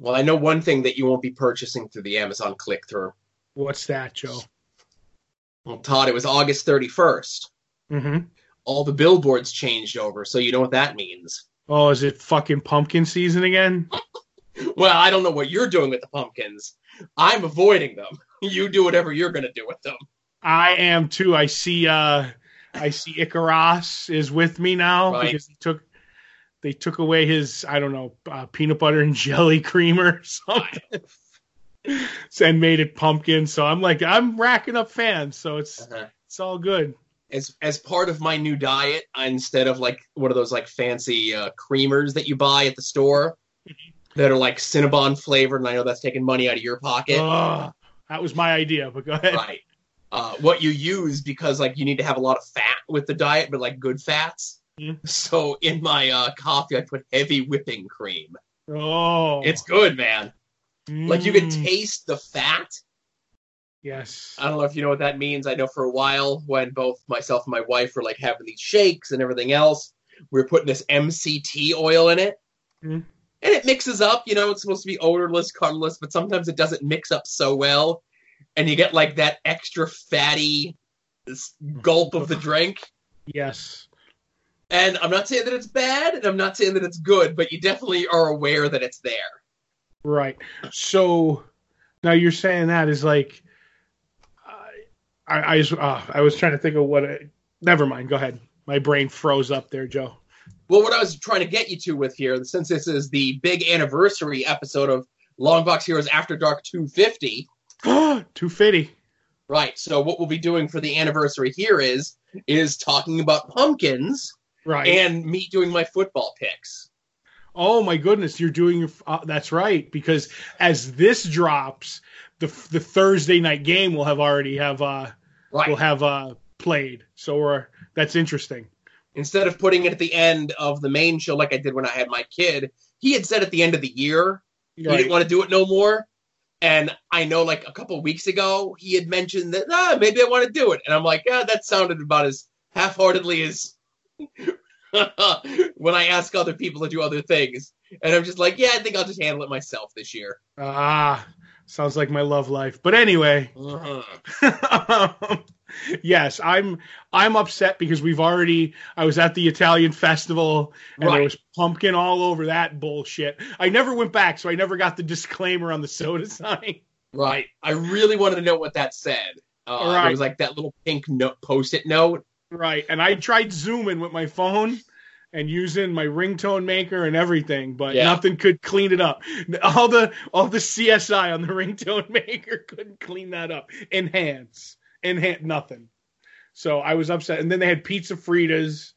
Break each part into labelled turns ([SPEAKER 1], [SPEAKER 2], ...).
[SPEAKER 1] Well, I know one thing that you won't be purchasing through the Amazon click through.
[SPEAKER 2] What's that, Joe?
[SPEAKER 1] Well, Todd, it was August 31st.
[SPEAKER 2] Mm-hmm.
[SPEAKER 1] All the billboards changed over, so you know what that means.
[SPEAKER 2] Oh, is it fucking pumpkin season again?
[SPEAKER 1] Well, I don't know what you're doing with the pumpkins. I'm avoiding them. You do whatever you're going to do with them.
[SPEAKER 2] I am too. I see. uh I see Icarus is with me now
[SPEAKER 1] Right.
[SPEAKER 2] because he took they took away his I don't know uh, peanut butter and jelly cream or something, and made it pumpkin. So I'm like I'm racking up fans. So it's
[SPEAKER 1] Uh-huh.
[SPEAKER 2] it's all good.
[SPEAKER 1] As as part of my new diet, instead of like one of those like fancy uh, creamers that you buy at the store that are like Cinnabon flavored, and I know that's taking money out of your pocket.
[SPEAKER 2] Ugh, that was my idea, but go ahead.
[SPEAKER 1] right. Uh, what you use because like you need to have a lot of fat with the diet, but like good fats. So in my uh, coffee, I put heavy whipping cream.
[SPEAKER 2] Oh,
[SPEAKER 1] It's good, man. Like you can
[SPEAKER 2] Mm,
[SPEAKER 1] taste the fat.
[SPEAKER 2] yes.
[SPEAKER 1] I don't know if you know what that means. I know for a while when both myself and my wife were like having these shakes and everything else, we were putting this MCT oil in it.
[SPEAKER 2] Mhm.
[SPEAKER 1] And it mixes up, you know, it's supposed to be odorless, colorless, but sometimes it doesn't mix up so well. And you get like that extra fatty gulp of the drink.
[SPEAKER 2] Yes.
[SPEAKER 1] And I'm not saying that it's bad, and I'm not saying that it's good, but you definitely are aware that it's there.
[SPEAKER 2] Right. So now you're saying that is like, I, I, I, was- uh, I was trying to think of what. I, never mind. Go ahead. My brain froze up there, Joe.
[SPEAKER 1] Well, what I was trying to get you to with here, since this is the big anniversary episode of Longbox Heroes After Dark 250,
[SPEAKER 2] 250.
[SPEAKER 1] right? So what we'll be doing for the anniversary here is is talking about pumpkins
[SPEAKER 2] Right.
[SPEAKER 1] and me doing my football picks.
[SPEAKER 2] oh my goodness, you're doing your. Uh, that's right. Because as this drops, the the Thursday night game will have already have uh
[SPEAKER 1] Right.
[SPEAKER 2] will have uh played. So we're that's interesting.
[SPEAKER 1] Instead of putting it at the end of the main show like I did when I had my kid, he had said at the end of the year he didn't want to do it no more. And I know, like a couple weeks ago, he had mentioned that ah, maybe I want to do it, and I'm like, ah, that sounded about as half-heartedly as when I ask other people to do other things. And I'm just like, yeah, I think I'll just handle it myself this year.
[SPEAKER 2] Ah, sounds like my love life. But anyway. yes, I'm I'm upset because we've already I was at the Italian festival and
[SPEAKER 1] Right.
[SPEAKER 2] there was pumpkin all over that bullshit. I never went back, so I never got the disclaimer on the soda sign.
[SPEAKER 1] Right. I really wanted to know what that said. Uh,
[SPEAKER 2] Right.
[SPEAKER 1] It was like that little pink note, post-it note.
[SPEAKER 2] Right. And I tried zooming with my phone and using my ringtone maker and everything, but
[SPEAKER 1] Yeah.
[SPEAKER 2] nothing could clean it up. All the all the CSI on the ringtone maker couldn't clean that up. Enhance. Enhance nothing. So I was upset. And then they had pizza fritas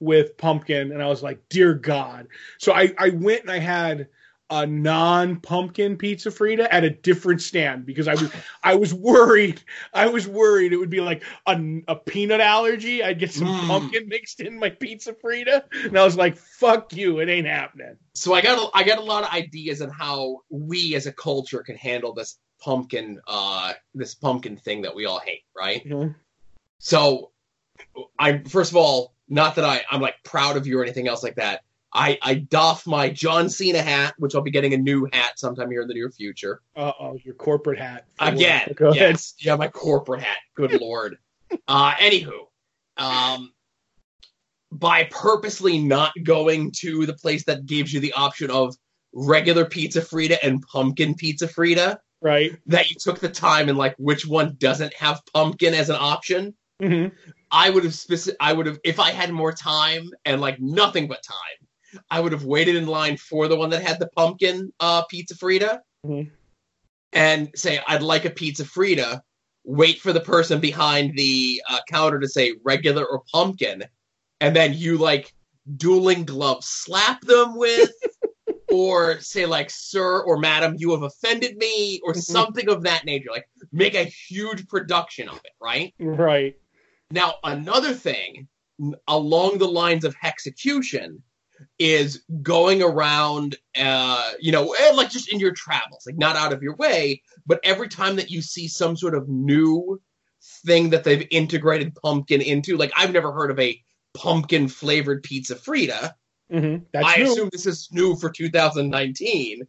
[SPEAKER 2] with pumpkin, and I was like, dear God. So I, I went and I had a non-pumpkin pizza frita at a different stand because I was I was worried I was worried it would be like a, a peanut allergy. I'd get some
[SPEAKER 1] Mm.
[SPEAKER 2] pumpkin mixed in my pizza frita, and I was like, "Fuck you, it ain't happening."
[SPEAKER 1] So I got a, I got a lot of ideas on how we as a culture can handle this pumpkin uh this pumpkin thing that we all hate, right? So I first of all, not that I I'm like proud of you or anything else like that. I I doff my John Cena hat, which I'll be getting a new hat sometime here in the near future.
[SPEAKER 2] Uh oh, your corporate hat
[SPEAKER 1] Again.
[SPEAKER 2] Go ahead.
[SPEAKER 1] yeah, my corporate hat. Good lord. Uh, anywho, um, by purposely not going to the place that gives you the option of regular pizza Frita and pumpkin pizza Frita,
[SPEAKER 2] Right.
[SPEAKER 1] that you took the time and like which one doesn't have pumpkin as an option.
[SPEAKER 2] hmm
[SPEAKER 1] I would have specific. I would have if I had more time and like nothing but time. I would have waited in line for the one that had the pumpkin uh, pizza Frita,
[SPEAKER 2] Mhm.
[SPEAKER 1] and say I'd like a pizza Frita. Wait for the person behind the uh, counter to say regular or pumpkin, and then you like dueling gloves slap them with, or say like sir or madam, you have offended me, or
[SPEAKER 2] Mhm.
[SPEAKER 1] something of that nature. Like make a huge production of it, right?
[SPEAKER 2] Right.
[SPEAKER 1] Now, another thing along the lines of hexecution is going around, uh, you know, eh, like just in your travels, like not out of your way, but every time that you see some sort of new thing that they've integrated pumpkin into, like I've never heard of a pumpkin flavored pizza Frita.
[SPEAKER 2] hmm That's
[SPEAKER 1] I
[SPEAKER 2] new.
[SPEAKER 1] assume this is new for 2019.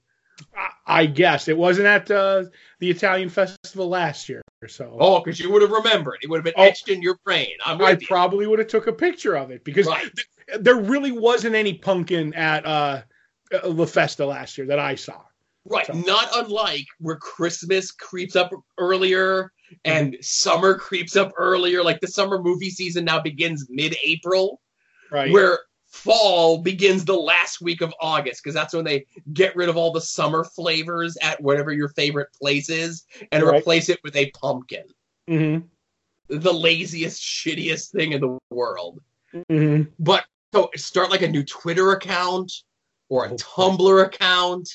[SPEAKER 2] I, I guess it wasn't at uh, the Italian festival last year. So
[SPEAKER 1] Oh, because you would have remembered. It would have been
[SPEAKER 2] Oh.
[SPEAKER 1] etched in your brain. I'm
[SPEAKER 2] I
[SPEAKER 1] you.
[SPEAKER 2] probably would have took a picture of it because
[SPEAKER 1] Right.
[SPEAKER 2] th- there really wasn't any pumpkin at uh, uh, La Festa last year that I saw.
[SPEAKER 1] Right.
[SPEAKER 2] So-
[SPEAKER 1] Not unlike where Christmas creeps up earlier and summer creeps up earlier. Like the summer movie season now begins mid April,
[SPEAKER 2] Right.
[SPEAKER 1] where fall begins the last week of August because that's when they get rid of all the summer flavors at whatever your favorite place is and
[SPEAKER 2] Right.
[SPEAKER 1] replace it with a pumpkin.
[SPEAKER 2] hmm
[SPEAKER 1] The laziest, shittiest thing in the world.
[SPEAKER 2] hmm
[SPEAKER 1] But so start like a new Twitter account or a
[SPEAKER 2] Oh,
[SPEAKER 1] Tumblr account.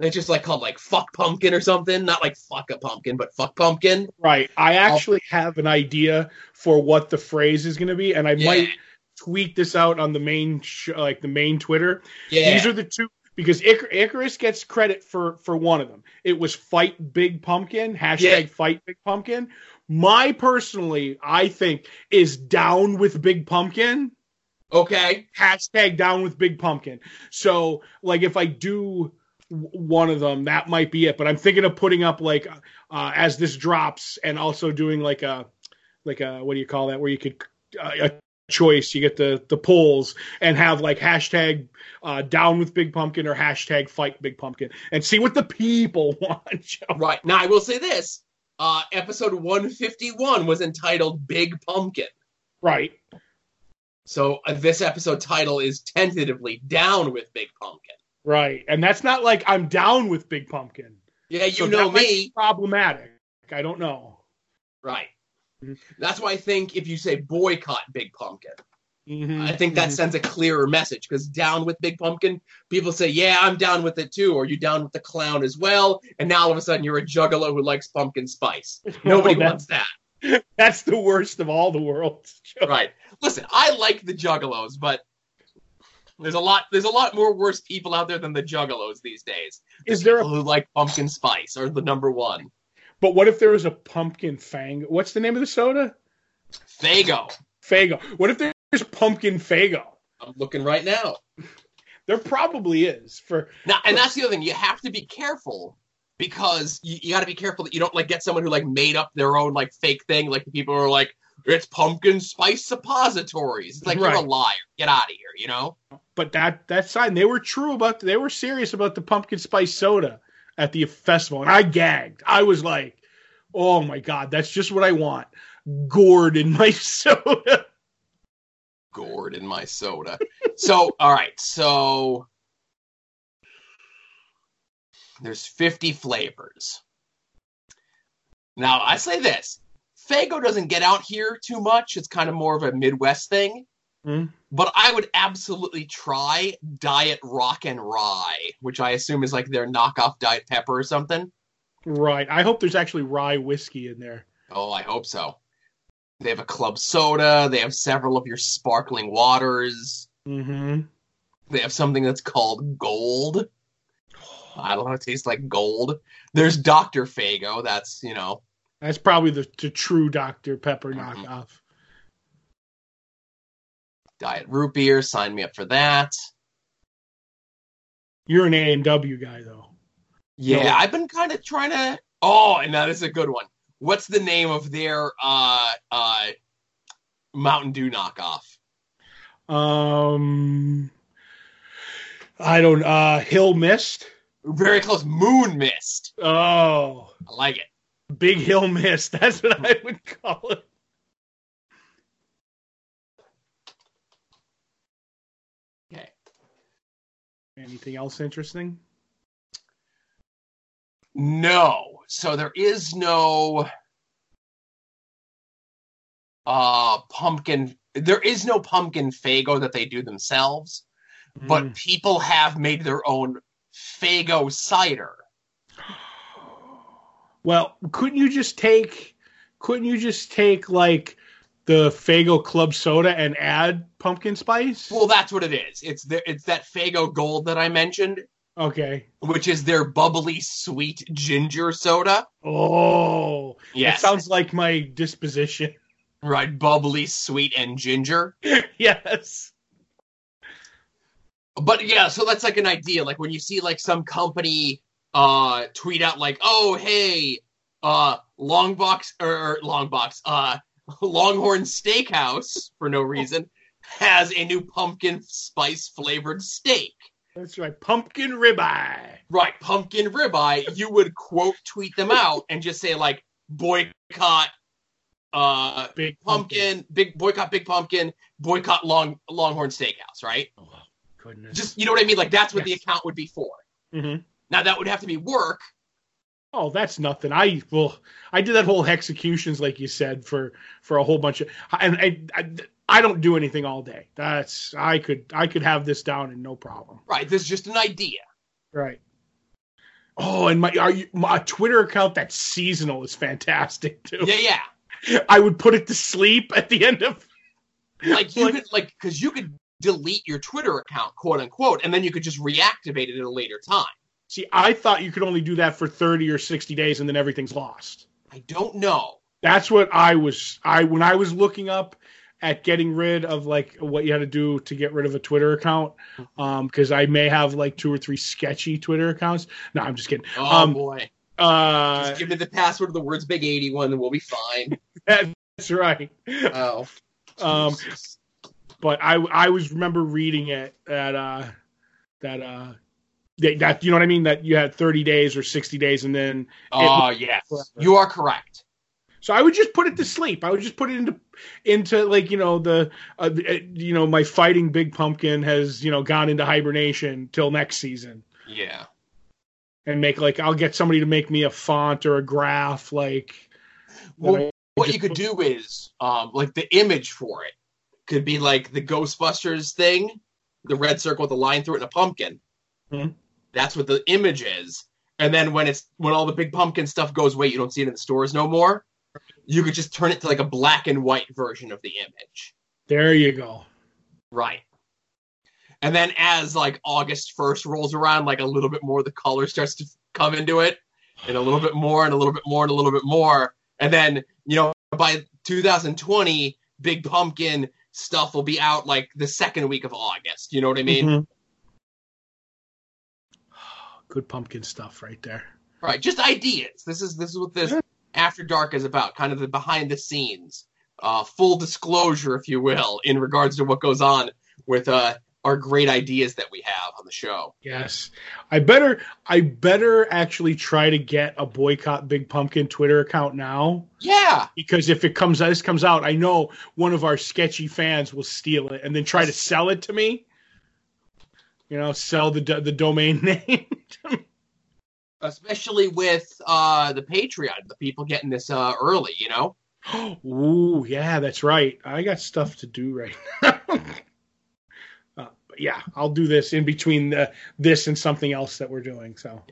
[SPEAKER 1] And it's just like called like fuck pumpkin or something. Not like fuck a pumpkin, but fuck pumpkin.
[SPEAKER 2] Right. I actually have an idea for what the phrase is going to be, and I
[SPEAKER 1] Yeah.
[SPEAKER 2] might tweet this out on the main, sh- like the main Twitter.
[SPEAKER 1] Yeah.
[SPEAKER 2] These are the two because Icar- Icarus gets credit for for one of them. It was fight Big Pumpkin hashtag
[SPEAKER 1] Yeah.
[SPEAKER 2] fight Big Pumpkin. My personally, I think is down with Big Pumpkin
[SPEAKER 1] okay.
[SPEAKER 2] hashtag down with Big Pumpkin. So like if I do one of them, that might be it. But I'm thinking of putting up like uh, as this drops and also doing like a like a what do you call that where you could uh, a choice you get the the polls and have like hashtag uh, down with big pumpkin or hashtag fight big pumpkin and see what the people want Joe.
[SPEAKER 1] Right. Now I will say this. Uh episode 151 was entitled Big Pumpkin.
[SPEAKER 2] right
[SPEAKER 1] So uh, this episode title is tentatively down with Big Pumpkin.
[SPEAKER 2] right and that's not like i'm down with big pumpkin
[SPEAKER 1] Yeah, you
[SPEAKER 2] So
[SPEAKER 1] know me.
[SPEAKER 2] problematic i don't know
[SPEAKER 1] Right.
[SPEAKER 2] Mhm.
[SPEAKER 1] That's why I think if you say boycott Big Pumpkin,
[SPEAKER 2] Mhm.
[SPEAKER 1] I think that
[SPEAKER 2] Mhm.
[SPEAKER 1] sends a clearer message because down with Big Pumpkin, people say, yeah, I'm down with it too, or you down with the clown as well, and now all of a sudden you're a juggalo who likes pumpkin spice. Nobody
[SPEAKER 2] Well,
[SPEAKER 1] wants that.
[SPEAKER 2] That's the worst of all the worlds. Joe.
[SPEAKER 1] Right. Listen, I like the juggalos, but there's a lot there's a lot more worse people out there than the juggalos these days.
[SPEAKER 2] Is there a
[SPEAKER 1] who like pumpkin spice are the number one.
[SPEAKER 2] But what if there was a pumpkin fang? What's the name of the soda?
[SPEAKER 1] Faygo.
[SPEAKER 2] Faygo. What if there's pumpkin Faygo?
[SPEAKER 1] I'm looking right now.
[SPEAKER 2] There probably is for
[SPEAKER 1] Now, and that's the other thing. You have to be careful because you, you got to be careful that you don't like get someone who like made up their own like fake thing. Like people are like, it's pumpkin spice suppositories. It's like you're a liar. Get out of here. You know.
[SPEAKER 2] but that that sign they were true about they were serious about the pumpkin spice soda at the festival and I gagged. I was like, "Oh my god, that's just what I want." Gourd in my soda.
[SPEAKER 1] Gourd in my soda. so, all right. So there's 50 flavors. Now, I say this. Faygo doesn't get out here too much. It's kind of more of a Midwest thing.
[SPEAKER 2] Hmm.
[SPEAKER 1] But I would absolutely try Diet Rock and Rye, which I assume is like their knockoff Diet Pepper or something.
[SPEAKER 2] Right. I hope there's actually rye whiskey in there.
[SPEAKER 1] Oh, I hope so. They have a club soda. They have several of your sparkling waters.
[SPEAKER 2] Mhm.
[SPEAKER 1] They have something that's called gold. I don't know. It tastes like gold. There's Dr. Faygo. That's, you know,
[SPEAKER 2] That's probably the, the true Dr. Pepper knockoff.
[SPEAKER 1] Diet Root Beer. Sign me up for that.
[SPEAKER 2] You're an A and W guy though.
[SPEAKER 1] Yeah,
[SPEAKER 2] No.
[SPEAKER 1] I've been kind of trying to. Oh, and now this is a good one. What's the name of their uh, uh, Mountain Dew knockoff?
[SPEAKER 2] Um, I don't. Uh, Hill Mist.
[SPEAKER 1] Very close. Moon Mist.
[SPEAKER 2] Oh,
[SPEAKER 1] I like it.
[SPEAKER 2] Big Hill Mist. That's what I would call it.
[SPEAKER 1] Okay.
[SPEAKER 2] Anything else interesting?
[SPEAKER 1] No. So there is no uh pumpkin there is no pumpkin faygo that they do themselves, but
[SPEAKER 2] Mm.
[SPEAKER 1] people have made their own faygo cider.
[SPEAKER 2] Well, couldn't you just take? Couldn't you just take like the Faygo Club Soda and add pumpkin spice?
[SPEAKER 1] Well, that's what it is. It's the, it's that faygo gold that I mentioned,
[SPEAKER 2] okay.
[SPEAKER 1] which is their bubbly sweet ginger soda.
[SPEAKER 2] Oh,
[SPEAKER 1] Yes.
[SPEAKER 2] that sounds like my disposition.
[SPEAKER 1] right, bubbly sweet and ginger.
[SPEAKER 2] yes.
[SPEAKER 1] But yeah, so that's like an idea. Like when you see like some company uh, tweet out like, "Oh, hey, uh, long box or, or long box, uh, Longhorn Steakhouse for no reason has a new pumpkin spice flavored steak."
[SPEAKER 2] That's right, pumpkin ribeye.
[SPEAKER 1] Right, pumpkin ribeye. You would quote tweet them out and just say like, "Boycott." Uh,
[SPEAKER 2] Big
[SPEAKER 1] pumpkin, big boycott, big pumpkin, boycott long Longhorn Steakhouse, right?
[SPEAKER 2] Oh, goodness.
[SPEAKER 1] Just you know what I mean? Like that's what
[SPEAKER 2] Yes.
[SPEAKER 1] the account would be for.
[SPEAKER 2] hmm
[SPEAKER 1] Now that would have to be work.
[SPEAKER 2] Oh, that's nothing. I well, I did that whole executions, like you said, for for a whole bunch of, and I, I, I don't do anything all day. That's I could I could have this down and no problem.
[SPEAKER 1] Right. This is just an idea.
[SPEAKER 2] Right. Oh, and my are you, my Twitter account that's seasonal is fantastic too.
[SPEAKER 1] Yeah, yeah.
[SPEAKER 2] I would put it to sleep at the end of.
[SPEAKER 1] Like you
[SPEAKER 2] Like-
[SPEAKER 1] could like because you could delete your Twitter account, quote unquote, and then you could just reactivate it at a later time.
[SPEAKER 2] See, I thought you could only do that for thirty or sixty days, and then everything's lost.
[SPEAKER 1] I don't know.
[SPEAKER 2] That's what I was. I when I was looking up at getting rid of like what you had to do to get rid of a Twitter account, um, because I may have like two or three sketchy Twitter accounts. No, I'm just kidding.
[SPEAKER 1] Oh
[SPEAKER 2] Um,
[SPEAKER 1] boy.
[SPEAKER 2] Uh,
[SPEAKER 1] Just give me the password of the words big eighty one and we'll be fine.
[SPEAKER 2] that's right.
[SPEAKER 1] Oh.
[SPEAKER 2] Um,
[SPEAKER 1] Jesus.
[SPEAKER 2] but I I was remember reading it that uh that uh that, that you know what I mean that you had 30 days or 60 days and then
[SPEAKER 1] Oh yes. You are correct.
[SPEAKER 2] so I would just put it to sleep. I would just put it into into like you know the uh, uh, you know my fighting big pumpkin has you know gone into hibernation till next season
[SPEAKER 1] Yeah.
[SPEAKER 2] and make like I'll get somebody to make me a font or a graph like
[SPEAKER 1] Well, what you could
[SPEAKER 2] put-
[SPEAKER 1] do is um like the image for it could be like the Ghostbusters thing, the red circle with a line through it and a pumpkin.
[SPEAKER 2] Mhm.
[SPEAKER 1] That's what the image is. And then when it's when all the big pumpkin stuff goes away, you don't see it in the stores no more. You could just turn it to like a black and white version of the image.
[SPEAKER 2] there you go.
[SPEAKER 1] Right. And then as like August 1st rolls around, like a little bit more of the color starts to come into it, and a little bit more, and a little bit more, and a little bit more. And then, you know, by 2020, Big Pumpkin stuff will be out like the second week of August. You know what I mean?
[SPEAKER 2] Mhm. Good pumpkin stuff right there.
[SPEAKER 1] Right. Just ideas. This is this is what this
[SPEAKER 2] Yeah.
[SPEAKER 1] After Dark is about, kind of the behind the scenes. Uh, full disclosure, if you will, in regards to what goes on with uh, our great ideas that we have on the show.
[SPEAKER 2] Yes. I better I better actually try to get a boycott Big Pumpkin Twitter account now
[SPEAKER 1] Yeah.
[SPEAKER 2] because if it comes this comes out, I know one of our sketchy fans will steal it and then try to sell it to me. You know, sell the the domain name.
[SPEAKER 1] especially with uh the Patreon, the people getting this uh early, you know.
[SPEAKER 2] Ooh, yeah, that's right. I got stuff to do right now. uh, but yeah, I'll do this in between the, this and something else that we're doing. So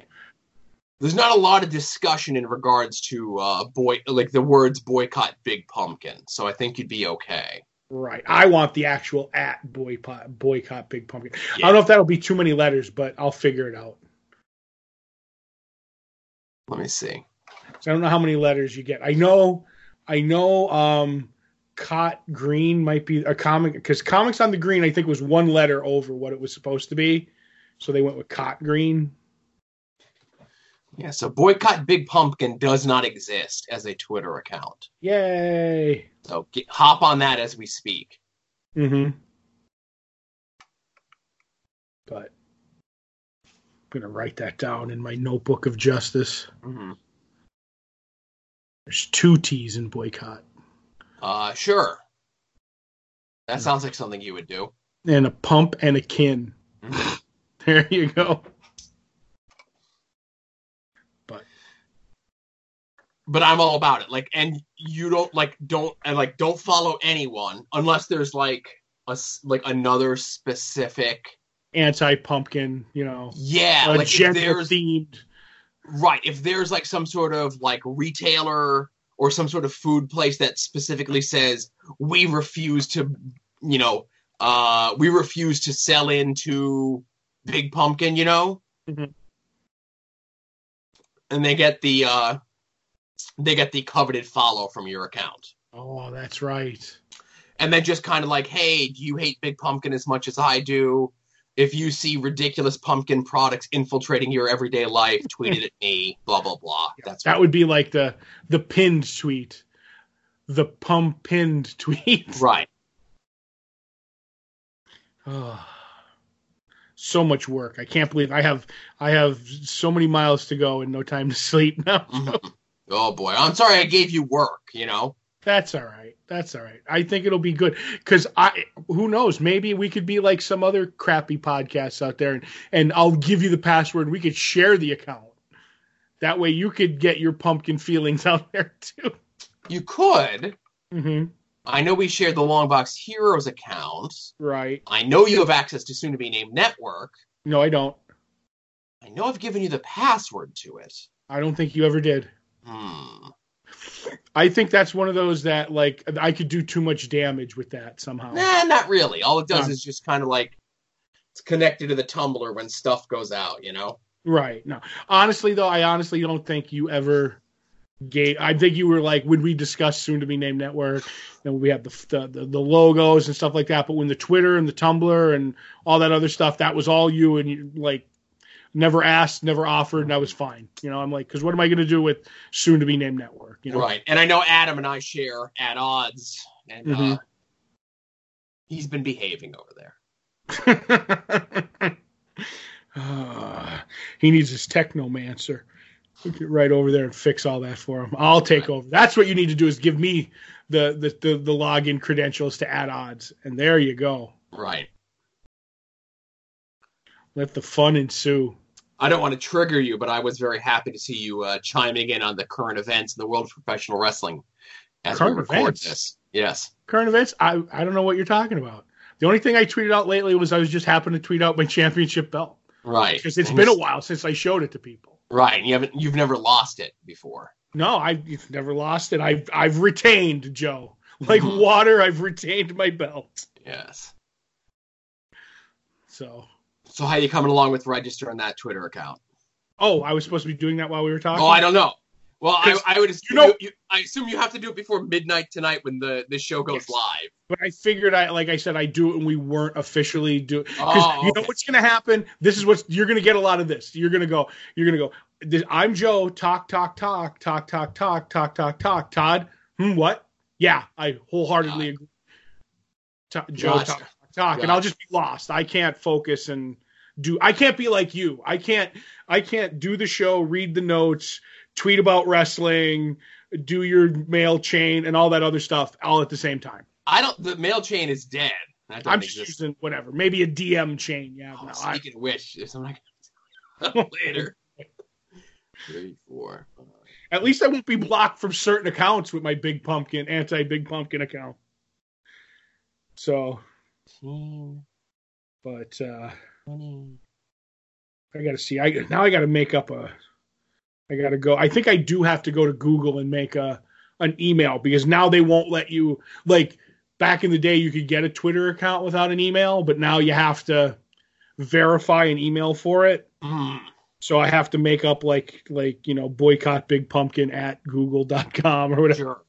[SPEAKER 1] There's not a lot of discussion in regards to uh boy like the words boycott Big Pumpkin, so I think you'd be okay.
[SPEAKER 2] Right, I want the actual at boycott boycott Big Pumpkin. I don't know if that'll be too many letters, but I'll figure it out.
[SPEAKER 1] Let me see.
[SPEAKER 2] So I don't know how many letters you get. I know, I know. Um, Cot Green might be a comic because comics on the green I think was one letter over what it was supposed to be, so they went with Cot Green.
[SPEAKER 1] Yeah, so boycott Big Pumpkin does not exist as a Twitter account.
[SPEAKER 2] Yay!
[SPEAKER 1] So get, hop on that as we speak.
[SPEAKER 2] Mm-hmm. But I'm gonna write that down in my notebook of justice.
[SPEAKER 1] hmm
[SPEAKER 2] There's two T's in boycott
[SPEAKER 1] Uh, sure. That sounds like something you would do.
[SPEAKER 2] and a pump and a kin.
[SPEAKER 1] Mhm.
[SPEAKER 2] There you go. But
[SPEAKER 1] but I'm all about it. Like, and you don't like don't and like don't follow anyone unless there's like a like another specific.
[SPEAKER 2] anti-pumpkin, you know,
[SPEAKER 1] Yeah, like
[SPEAKER 2] gender
[SPEAKER 1] there's
[SPEAKER 2] themed.
[SPEAKER 1] right if there's like some sort of like retailer or some sort of food place that specifically says we refuse to, you know, uh, we refuse to sell into Big Pumpkin, you know,
[SPEAKER 2] Mhm.
[SPEAKER 1] and they get the uh, they get the coveted follow from your account.
[SPEAKER 2] Oh, that's right.
[SPEAKER 1] and then just kind of like, hey, do you hate Big Pumpkin as much as I do? if you see ridiculous pumpkin products infiltrating your everyday life, tweet it at me. Blah blah blah. That's
[SPEAKER 2] that would be like the the pinned tweet, the pump pinned tweet.
[SPEAKER 1] right.
[SPEAKER 2] Oh, so much work. I can't believe I have I have so many miles to go and no time to sleep now.
[SPEAKER 1] Mhm. Oh boy, I'm sorry I gave you work. You know.
[SPEAKER 2] That's all right. That's all right. I think it'll be good because I who knows maybe we could be like some other crappy podcasts out there and and I'll give you the password. We could share the account. That way you could get your pumpkin feelings out there too.
[SPEAKER 1] You could.
[SPEAKER 2] hmm
[SPEAKER 1] I know we shared the Longbox Heroes account.
[SPEAKER 2] Right.
[SPEAKER 1] I know you have access to soon to be named network.
[SPEAKER 2] No, I don't.
[SPEAKER 1] I know I've given you the password to it.
[SPEAKER 2] I don't think you ever did.
[SPEAKER 1] Hmm.
[SPEAKER 2] I think that's one of those that like I could do too much damage with that somehow.
[SPEAKER 1] Nah, not really. All it does
[SPEAKER 2] No.
[SPEAKER 1] is just kind of like it's connected to the Tumblr when stuff goes out, you know?
[SPEAKER 2] Right. No. Honestly though, I honestly don't think you ever gave I think you were like when we discussed soon to be named network and we have the, the the the logos and stuff like that, but when the Twitter and the Tumblr and all that other stuff, that was all you and you like never asked, never offered, and I was fine. You know, I'm like, because what am I going to do with soon to be named network? You know,
[SPEAKER 1] Right. And I know Adam and I share at odds, and uh,
[SPEAKER 2] Mhm.
[SPEAKER 1] he's been behaving over there.
[SPEAKER 2] Ah, he needs his technomancer. We'll Get right over there and fix all that for him. I'll take over. That's what you need to do is give me the the, the, the login credentials to add odds. And there you go.
[SPEAKER 1] Right.
[SPEAKER 2] Let the fun ensue.
[SPEAKER 1] I don't want to trigger you, but I was very happy to see you uh, chiming in on the current events in the world of professional wrestling as
[SPEAKER 2] Current
[SPEAKER 1] we record
[SPEAKER 2] events?
[SPEAKER 1] this. Yes.
[SPEAKER 2] Current events, I, I don't know what you're talking about. The only thing I tweeted out lately was I was just happened to tweet out my championship belt.
[SPEAKER 1] Right.
[SPEAKER 2] Because it's
[SPEAKER 1] And
[SPEAKER 2] been a while since I showed it to people.
[SPEAKER 1] Right. And you haven't you've never lost it before.
[SPEAKER 2] No, I've never lost it. I've I've retained Joe. Like
[SPEAKER 1] Mhm.
[SPEAKER 2] water, I've retained my belt.
[SPEAKER 1] Yes.
[SPEAKER 2] So
[SPEAKER 1] So how are you coming along with registering that Twitter account?
[SPEAKER 2] Oh, I was supposed to be doing that while we were talking.
[SPEAKER 1] Oh, I don't know. Well, I, I would assume
[SPEAKER 2] you know-
[SPEAKER 1] you, I assume you have to do it before midnight tonight when the the show goes
[SPEAKER 2] Yes.
[SPEAKER 1] live.
[SPEAKER 2] But I figured I, like I said, I do it, and we weren't officially do. Because
[SPEAKER 1] Oh,
[SPEAKER 2] you know what's going to happen. This is what's you're going to get a lot of this. You're going to go. You're going to go. This, I'm Joe. Talk, talk, talk, talk, talk, talk, talk, talk, talk. Todd. Hmm. What? Yeah, I wholeheartedly agree. Ta- Joe.
[SPEAKER 1] Gotcha.
[SPEAKER 2] Talk, talk, talk, and I'll just be lost. I can't focus and do. I can't be like you. I can't. I can't do the show, read the notes, tweet about wrestling, do your mail chain, and all that other stuff all at the same time.
[SPEAKER 1] I don't. The mail chain is dead.
[SPEAKER 2] I'm just
[SPEAKER 1] exist.
[SPEAKER 2] using whatever, maybe a DM chain. Yeah,
[SPEAKER 1] Oh,
[SPEAKER 2] no, I,
[SPEAKER 1] speaking of which, there's something I can later. Three, four, five.
[SPEAKER 2] at least I won't be blocked from certain accounts with my Big Pumpkin anti Big Pumpkin account. So,
[SPEAKER 1] 15,
[SPEAKER 2] but uh
[SPEAKER 1] 20.
[SPEAKER 2] I got to see. I now I got to make up a. I got to go. I think I do have to go to Google and make a an email because now they won't let you like back in the day you could get a Twitter account without an email, but now you have to verify an email for it.
[SPEAKER 1] Mm.
[SPEAKER 2] So I have to make up like like you know boycott Big Pumpkin at google.com or whatever.
[SPEAKER 1] Sure.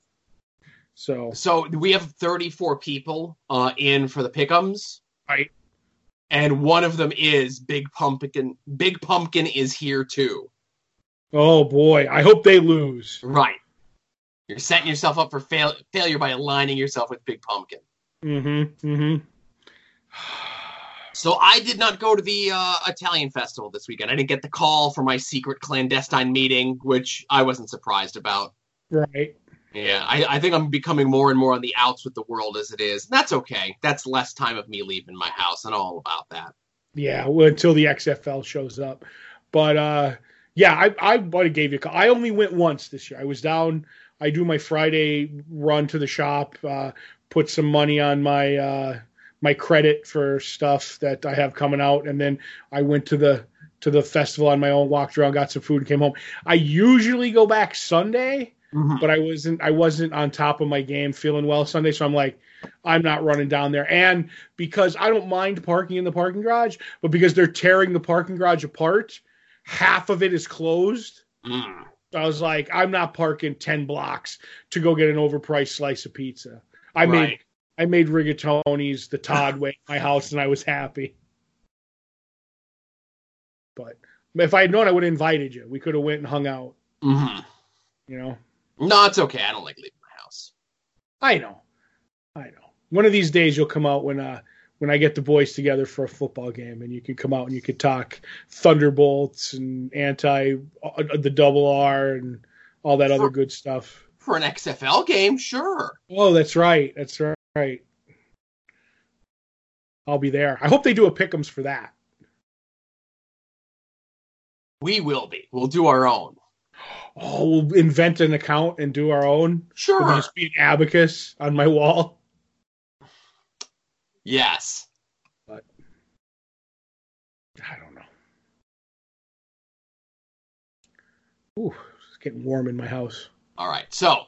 [SPEAKER 2] So
[SPEAKER 1] So we have 34 people uh, in for the pickums,
[SPEAKER 2] Right.
[SPEAKER 1] And one of them is Big Pumpkin. Big Pumpkin is here too.
[SPEAKER 2] oh boy, I hope they lose.
[SPEAKER 1] Right. You're setting yourself up for fail- failure by aligning yourself with Big Pumpkin.
[SPEAKER 2] Mm-hmm. Mm-hmm.
[SPEAKER 1] So I did not go to the uh, Italian festival this weekend. I didn't get the call for my secret clandestine meeting, which I wasn't surprised about.
[SPEAKER 2] Right.
[SPEAKER 1] Yeah, I, I think I'm becoming more and more on the outs with the world as it is. That's okay. That's less time of me leaving my house and all about that.
[SPEAKER 2] Yeah, well, until the XFL shows up. But uh yeah, I I would have gave you a call. I only went once this year. I was down. I do my Friday run to the shop, uh, put some money on my uh, my credit for stuff that I have coming out, and then I went to the to the festival on my own, walked around, got some food, and came home. I usually go back Sunday, but I wasn't I wasn't on top of my game, feeling well Sunday, so I'm like, I'm not running down there. And because I don't mind parking in the parking garage, but because they're tearing the parking garage apart, half of it is closed.
[SPEAKER 1] Mm.
[SPEAKER 2] I was like, I'm not parking ten blocks to go get an overpriced slice of pizza. I made I made rigatoni's the Todd way at my house, and I was happy. But if I had known, I would have invited you. We could have went and hung out.
[SPEAKER 1] Mm-hmm.
[SPEAKER 2] You know.
[SPEAKER 1] No, it's okay. I don't like leaving my house.
[SPEAKER 2] I know. I know. One of these days you'll come out when uh when I get the boys together for a football game, and you can come out and you can talk Thunderbolts and anti uh, the double R and all that other good stuff.
[SPEAKER 1] For an XFL game, sure.
[SPEAKER 2] Oh, that's right. That's right. I'll be there. I hope they do a pickums for that.
[SPEAKER 1] We will be. We'll do our own.
[SPEAKER 2] Oh, we'll invent an account and do our own.
[SPEAKER 1] Sure.
[SPEAKER 2] It'll just be an abacus on my wall.
[SPEAKER 1] Yes.
[SPEAKER 2] But I don't know. Ooh, it's getting warm in my house.
[SPEAKER 1] All right. So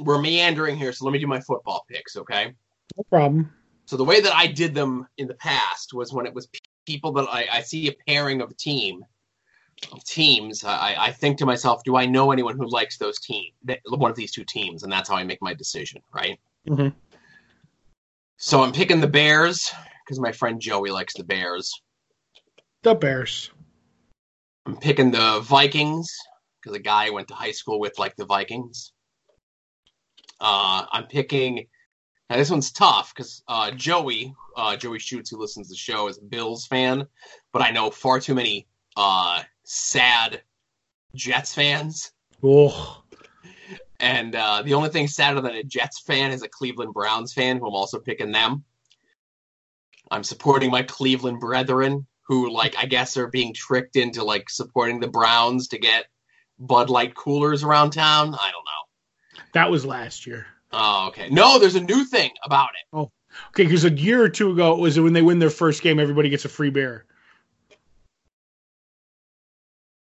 [SPEAKER 1] we're meandering here, so let me do my football picks, okay?
[SPEAKER 2] No problem.
[SPEAKER 1] So the way that I did them in the past was when it was people that I, I see a pairing of a team teams, I, I think to myself, do I know anyone who likes those teams, one of these two teams, and that's how I make my decision, right?
[SPEAKER 2] Mm-hmm.
[SPEAKER 1] So I'm picking the Bears because my friend Joey likes the Bears.
[SPEAKER 2] The Bears.
[SPEAKER 1] I'm picking the Vikings because a guy I went to high school with liked the Vikings. Uh, I'm picking. Now this one's tough because uh, Joey, uh, Joey Shoots, who listens to the show, is a Bills fan, but I know far too many uh, sad Jets fans.
[SPEAKER 2] Oh.
[SPEAKER 1] And uh, the only thing sadder than a Jets fan is a Cleveland Browns fan, who I'm also picking them. I'm supporting my Cleveland brethren, who, like, I guess are being tricked into, like, supporting the Browns to get Bud Light coolers around town. I don't know.
[SPEAKER 2] That was last year.
[SPEAKER 1] Oh, okay. No, there's a new thing about it.
[SPEAKER 2] Oh, okay. Because a year or two ago, was when they win their first game, everybody gets a free beer?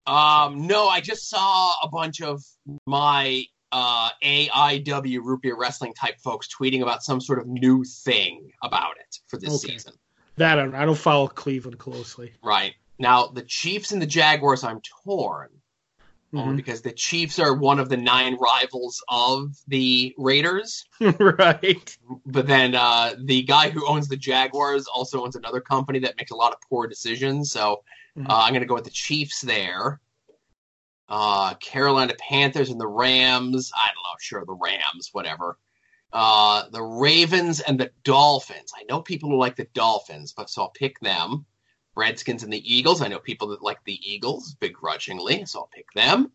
[SPEAKER 1] Um, no, I just saw a bunch of my uh, AIW root beer wrestling type folks tweeting about some sort of new thing about it for this
[SPEAKER 2] Okay.
[SPEAKER 1] season.
[SPEAKER 2] That I don't, I don't follow Cleveland closely.
[SPEAKER 1] Right. Now, the Chiefs and the Jaguars, I'm torn.
[SPEAKER 2] Mhm.
[SPEAKER 1] because the Chiefs are one of the nine rivals of the Raiders.
[SPEAKER 2] right.
[SPEAKER 1] But then uh, the guy who owns the Jaguars also owns another company that makes a lot of poor decisions. So
[SPEAKER 2] Mhm.
[SPEAKER 1] uh, I'm going to go with the Chiefs there. Uh, Carolina Panthers and the Rams. I don't know. Sure, the Rams, whatever. Uh, the Ravens and the Dolphins. I know people who like the Dolphins, but so I'll pick them. Redskins and the Eagles. I know people that like the Eagles begrudgingly, so I'll pick them.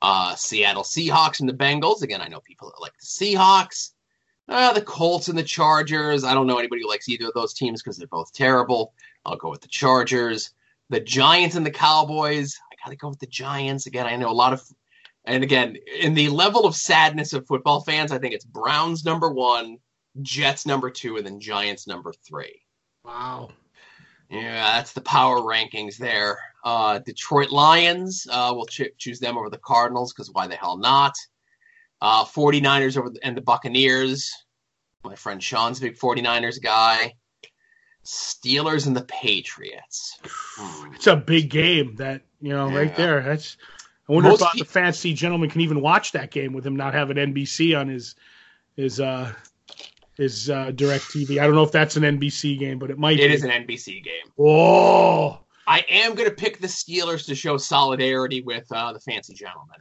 [SPEAKER 1] Uh, Seattle Seahawks and the Bengals. Again, I know people that like the Seahawks. Uh, the Colts and the Chargers. I don't know anybody who likes either of those teams because they're both terrible. I'll go with the Chargers. The Giants and the Cowboys. I got to go with the Giants. Again, I know a lot of. And again, in the level of sadness of football fans, I think it's Browns number one, Jets number two, and then Giants number three.
[SPEAKER 2] Wow.
[SPEAKER 1] Yeah, that's the power rankings there. Uh, Detroit Lions, uh, we'll ch- choose them over the Cardinals because why the hell not? Uh, 49ers over the, and the Buccaneers. My friend Sean's a big 49ers guy. Steelers and the Patriots.
[SPEAKER 2] It's a big game. That you know, right there. That's. I wonder
[SPEAKER 1] Most
[SPEAKER 2] if uh,
[SPEAKER 1] pe-
[SPEAKER 2] the fancy gentleman can even watch that game with him not having NBC on his his uh his uh DirecTV. I don't know if that's an NBC game, but it might.
[SPEAKER 1] It
[SPEAKER 2] be.
[SPEAKER 1] is an NBC game.
[SPEAKER 2] Oh,
[SPEAKER 1] I am going to pick the Steelers to show solidarity with uh, the fancy gentleman.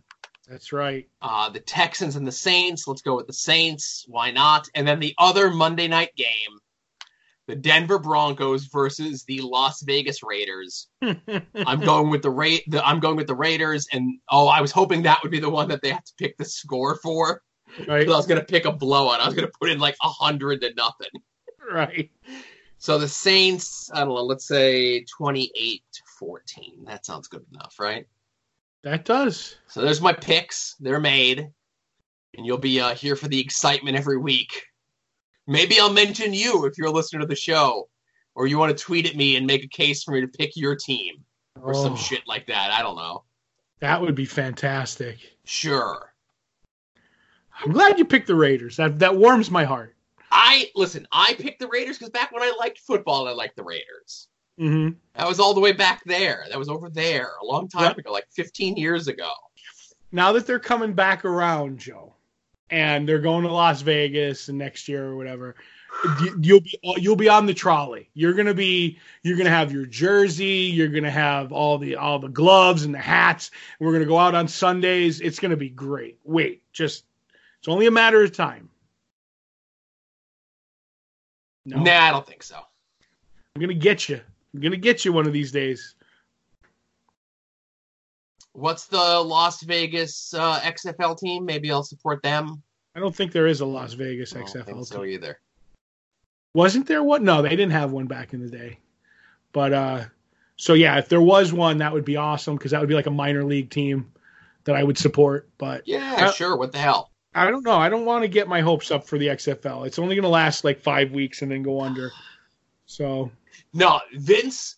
[SPEAKER 2] that's right.
[SPEAKER 1] Uh, the Texans and the Saints. Let's go with the Saints. Why not? And then the other Monday night game, the Denver Broncos versus the Las Vegas Raiders. I'm going with the Ra- the I'm going with the Raiders, and oh, I was hoping that would be the one that they have to pick the score for.
[SPEAKER 2] right,
[SPEAKER 1] I was going to pick a blowout. I was going to put in like a hundred to nothing.
[SPEAKER 2] right.
[SPEAKER 1] So the Saints, I don't know, let's say 28 to 14. That sounds good enough, right?
[SPEAKER 2] That does.
[SPEAKER 1] So there's my picks. They're made. And you'll be uh, here for the excitement every week. Maybe I'll mention you if you're a listener to the show. Or you want to tweet at me and make a case for me to pick your team. Or some
[SPEAKER 2] Oh,
[SPEAKER 1] shit like that. I don't know.
[SPEAKER 2] That would be fantastic.
[SPEAKER 1] Sure.
[SPEAKER 2] I'm glad you picked the Raiders. That that warms my heart.
[SPEAKER 1] I, listen, I picked the Raiders because back when I liked football, I liked the Raiders.
[SPEAKER 2] hmm
[SPEAKER 1] That was all the way back there. That was over there a long time
[SPEAKER 2] Yep.
[SPEAKER 1] ago, like 15 years ago.
[SPEAKER 2] Now that they're coming back around, Joe, and they're going to Las Vegas and next year or whatever, you'll be you'll be on the trolley. You're gonna be you're gonna have your jersey. You're gonna have all the all the gloves and the hats. We're gonna go out on Sundays. It's gonna be great. Wait, just it's only a matter of time.
[SPEAKER 1] No, nah, I don't think so.
[SPEAKER 2] I'm gonna get you. I'm gonna get you one of these days.
[SPEAKER 1] What's the Las Vegas uh, XFL team? Maybe I'll support them.
[SPEAKER 2] I don't think there is a Las Vegas XFL team.
[SPEAKER 1] so either.
[SPEAKER 2] Wasn't there one? No, they didn't have one back in the day. But uh, so yeah, if there was one, that would be awesome because that would be like a minor league team that I would support. But
[SPEAKER 1] yeah, I, sure. What the hell?
[SPEAKER 2] I don't know. I don't want to get my hopes up for the XFL. It's only going to last like five weeks and then go under. So
[SPEAKER 1] no, Vince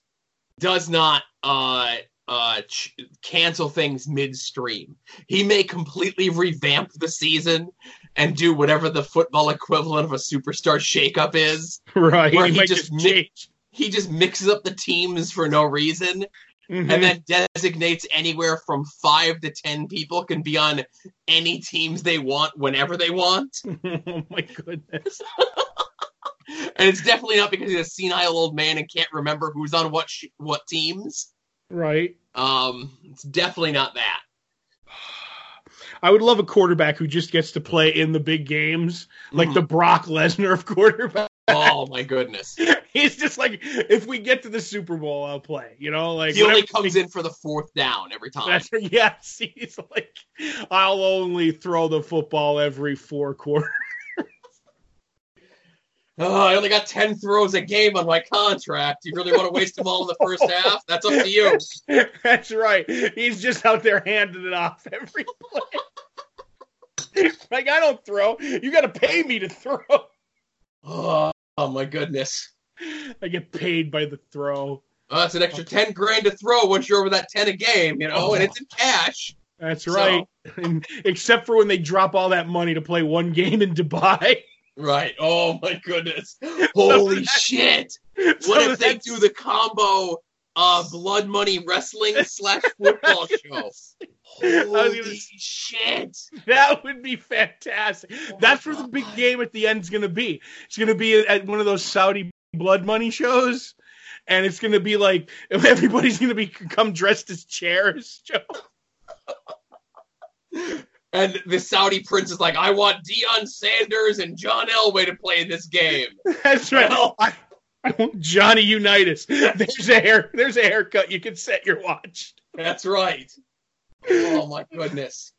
[SPEAKER 1] does not uh, uh, ch- cancel things midstream. He may completely revamp the season and do whatever the football equivalent of a superstar shakeup is.
[SPEAKER 2] Right.
[SPEAKER 1] Where he, he just, mi- he just mixes up the teams for no reason. Mm-hmm. And then designates anywhere from five to ten people can be on any teams they want whenever they want.
[SPEAKER 2] oh my goodness.
[SPEAKER 1] and it's definitely not because he's a senile old man and can't remember who's on what sh- what teams.
[SPEAKER 2] Right.
[SPEAKER 1] Um, it's definitely not that.
[SPEAKER 2] I would love a quarterback who just gets to play in the big games, like mm. the Brock Lesnar of quarterback.
[SPEAKER 1] Oh my goodness.
[SPEAKER 2] He's just like, if we get to the Super Bowl, I'll play. You know, like
[SPEAKER 1] he only comes in for the fourth down every time.
[SPEAKER 2] That's yes. He's like, I'll only throw the football every four quarters.
[SPEAKER 1] Oh, I only got 10 throws a game on my contract. You really want to waste them all in the first half? That's up to you.
[SPEAKER 2] That's right. He's just out there handing it off every play. like, I don't throw. You got to pay me to throw.
[SPEAKER 1] Oh, oh, my goodness.
[SPEAKER 2] I get paid by the throw.
[SPEAKER 1] Oh, that's an extra 10 grand to throw once you're over that 10 a game, you know, oh. and it's in cash.
[SPEAKER 2] That's right. So. except for when they drop all that money to play one game in Dubai.
[SPEAKER 1] Right. Oh my goodness. Holy shit. What if they do the combo uh blood money wrestling slash football show? Holy gonna, shit.
[SPEAKER 2] That would be fantastic. Oh That's where the big game at the end is gonna be. It's gonna be at one of those Saudi blood money shows. And it's gonna be like everybody's gonna be come dressed as chairs, Joe.
[SPEAKER 1] And the Saudi prince is like, I want Deion Sanders and John Elway to play in this game.
[SPEAKER 2] That's right. Well, I, I want Johnny Unitas. There's a hair. There's a haircut. You can set your watch.
[SPEAKER 1] That's right. Oh my goodness.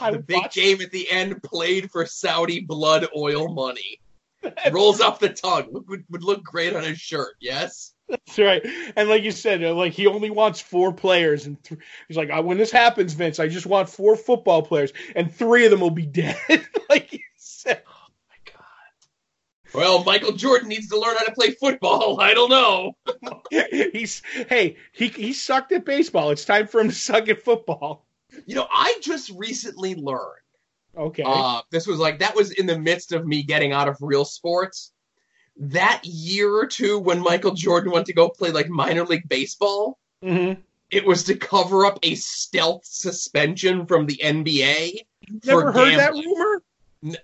[SPEAKER 1] I the big watch. game at the end played for Saudi blood oil money. Rolls off the tongue. Would, would look great on his shirt. Yes.
[SPEAKER 2] That's right. And like you said, uh, like he only wants four players, and th- he's like, "When this happens, Vince, I just want four football players, and three of them will be dead." like he said.
[SPEAKER 1] Oh my god. Well, Michael Jordan needs to learn how to play football. I don't know.
[SPEAKER 2] he's hey, he he sucked at baseball. It's time for him to suck at football.
[SPEAKER 1] You know, I just recently learned.
[SPEAKER 2] Okay.
[SPEAKER 1] Uh, this was like that was in the midst of me getting out of real sports that year or two when Michael Jordan went to go play like minor league baseball,
[SPEAKER 2] mm-hmm.
[SPEAKER 1] it was to cover up a stealth suspension from the NBA.
[SPEAKER 2] Never heard gambling. that rumor.
[SPEAKER 1] No,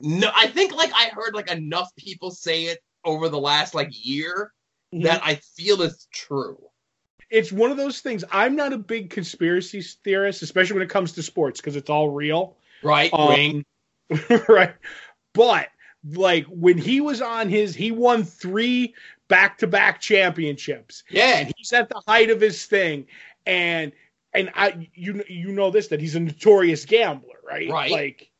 [SPEAKER 1] no, I think like I heard like enough people say it over the last like year mm-hmm. that I feel is true.
[SPEAKER 2] It's one of those things. I'm not a big conspiracy theorist, especially when it comes to sports, because it's all real.
[SPEAKER 1] Right. Um,
[SPEAKER 2] right. But like when he was on his he won three back-to-back championships.
[SPEAKER 1] Yeah.
[SPEAKER 2] And he's at the height of his thing. And and i you you know this that he's a notorious gambler right?
[SPEAKER 1] Right.
[SPEAKER 2] Like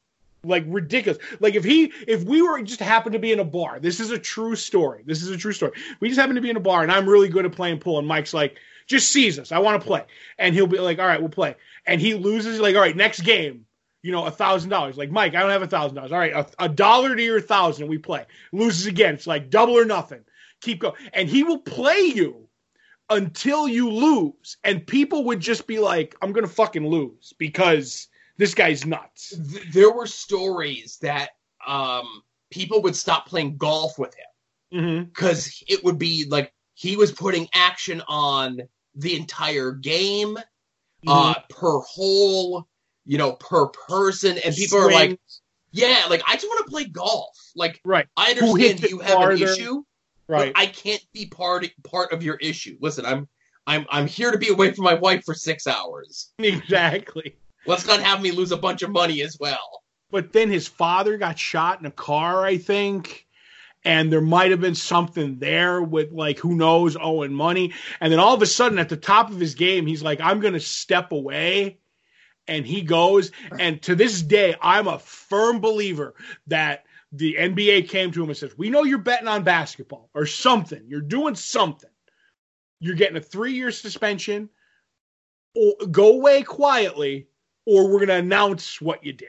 [SPEAKER 2] like ridiculous. Like if he if we were just happened to be in a bar this is a true story. This is a true story. We just happen to be in a bar and i'm really good at playing pool and mike's like just sees us. I want to play. And he'll be like all right we'll play. And he loses like all right next game you know, a thousand dollars. Like Mike, I don't have a thousand dollars. All right, a, a dollar to your thousand, we play. Loses again, it's like double or nothing. Keep going, and he will play you until you lose. And people would just be like, "I'm gonna fucking lose because this guy's nuts."
[SPEAKER 1] There were stories that um, people would stop playing golf with
[SPEAKER 2] him
[SPEAKER 1] because mm-hmm. it would be like he was putting action on the entire game mm-hmm. uh, per hole you know, per person, and people Swing. are like, Yeah, like I just want to play golf. Like
[SPEAKER 2] Right.
[SPEAKER 1] I understand you have
[SPEAKER 2] farther.
[SPEAKER 1] an issue,
[SPEAKER 2] Right.
[SPEAKER 1] but I can't be part part of your issue. Listen, I'm I'm I'm here to be away from my wife for six hours.
[SPEAKER 2] exactly.
[SPEAKER 1] Let's not have me lose a bunch of money as well.
[SPEAKER 2] But then his father got shot in a car, I think. And there might have been something there with like who knows owing money. And then all of a sudden at the top of his game, he's like, I'm gonna step away. And he goes, and to this day, I'm a firm believer that the NBA came to him and says, We know you're betting on basketball or something. You're doing something. You're getting a three year suspension. Or go away quietly, or we're gonna announce what you did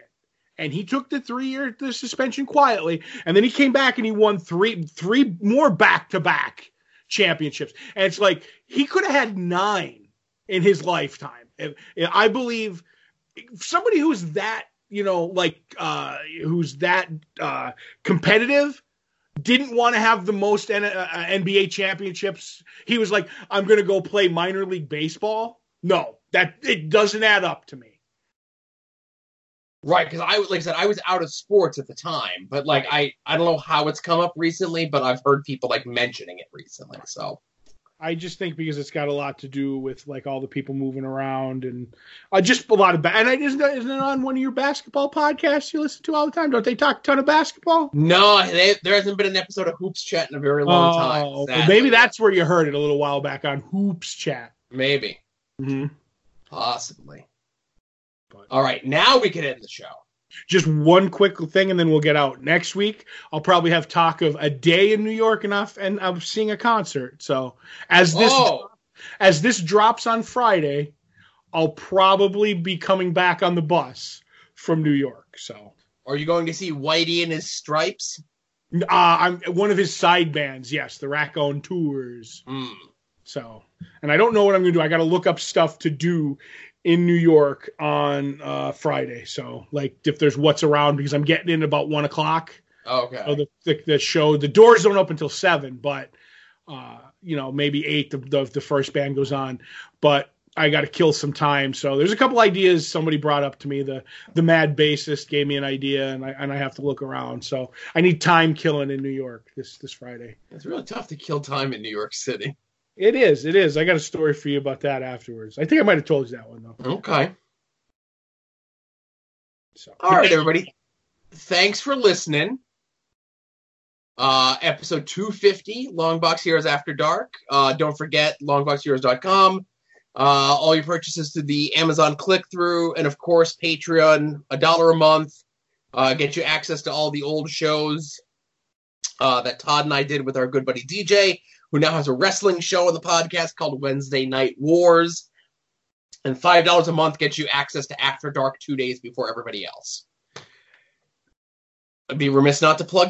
[SPEAKER 2] and he took the three year the suspension quietly and then he came back and he won three three more back to back championships and it's like he could have had nine in his lifetime and i believe somebody who's that you know like uh who's that uh competitive didn't want to have the most N- uh, NBA championships. He was like, "I'm going to go play minor league baseball." No, that it doesn't add up to me.
[SPEAKER 1] Right, because I like I said, I was out of sports at the time, but like I I don't know how it's come up recently, but I've heard people like mentioning it recently. So
[SPEAKER 2] I just think because it's got a lot to do with like all the people moving around and uh, just a lot of ba- and I, isn't that, isn't it on one of your basketball podcasts you listen to all the time? Don't they talk a ton of basketball?
[SPEAKER 1] no, they, there hasn't been an episode of Hoops Chat in a very long time.
[SPEAKER 2] Oh, well, maybe that's where you heard it a little while back on Hoops Chat.
[SPEAKER 1] maybe
[SPEAKER 2] Mm-hmm.
[SPEAKER 1] possibly.
[SPEAKER 2] But-
[SPEAKER 1] All right, now we can end the show.
[SPEAKER 2] Just one quick thing, and then we'll get out. Next week, I'll probably have talk of a day in New York enough, and I'm seeing a concert. So as this
[SPEAKER 1] Oh,
[SPEAKER 2] as this drops on Friday, I'll probably be coming back on the bus from New York. So
[SPEAKER 1] are you going to see Whitey and his stripes?
[SPEAKER 2] uh, I'm one of his side bands. Yes, the Raconteurs.
[SPEAKER 1] Hmm.
[SPEAKER 2] So, and I don't know what I'm going to do. I got to look up stuff to do in New York on uh, Friday. So, like, if there's what's around, because I'm getting in about one o'clock.
[SPEAKER 1] Okay.
[SPEAKER 2] So the, the the show, the doors don't open until seven, but uh, you know, maybe eight. The, the the first band goes on, but I got to kill some time. So there's a couple ideas somebody brought up to me. The the mad bassist gave me an idea, and I and I have to look around. So I need time killing in New York this this Friday.
[SPEAKER 1] It's really tough to kill time in New York City.
[SPEAKER 2] It is. It is. I got a story for you about that afterwards. I think I might have told you that one though.
[SPEAKER 1] Okay.
[SPEAKER 2] So
[SPEAKER 1] All right, everybody. Thanks for listening. Uh, episode 250, Longbox Heroes After Dark. Uh, don't forget longboxheroes.com. Uh, all your purchases to the Amazon click through, and of course, Patreon, a dollar a month. Uh, get you access to all the old shows uh, that Todd and I did with our good buddy DJ, who now has a wrestling show on the podcast called Wednesday Night Wars. And $5 a month gets you access to After Dark two days before everybody else. I'd be remiss not to plug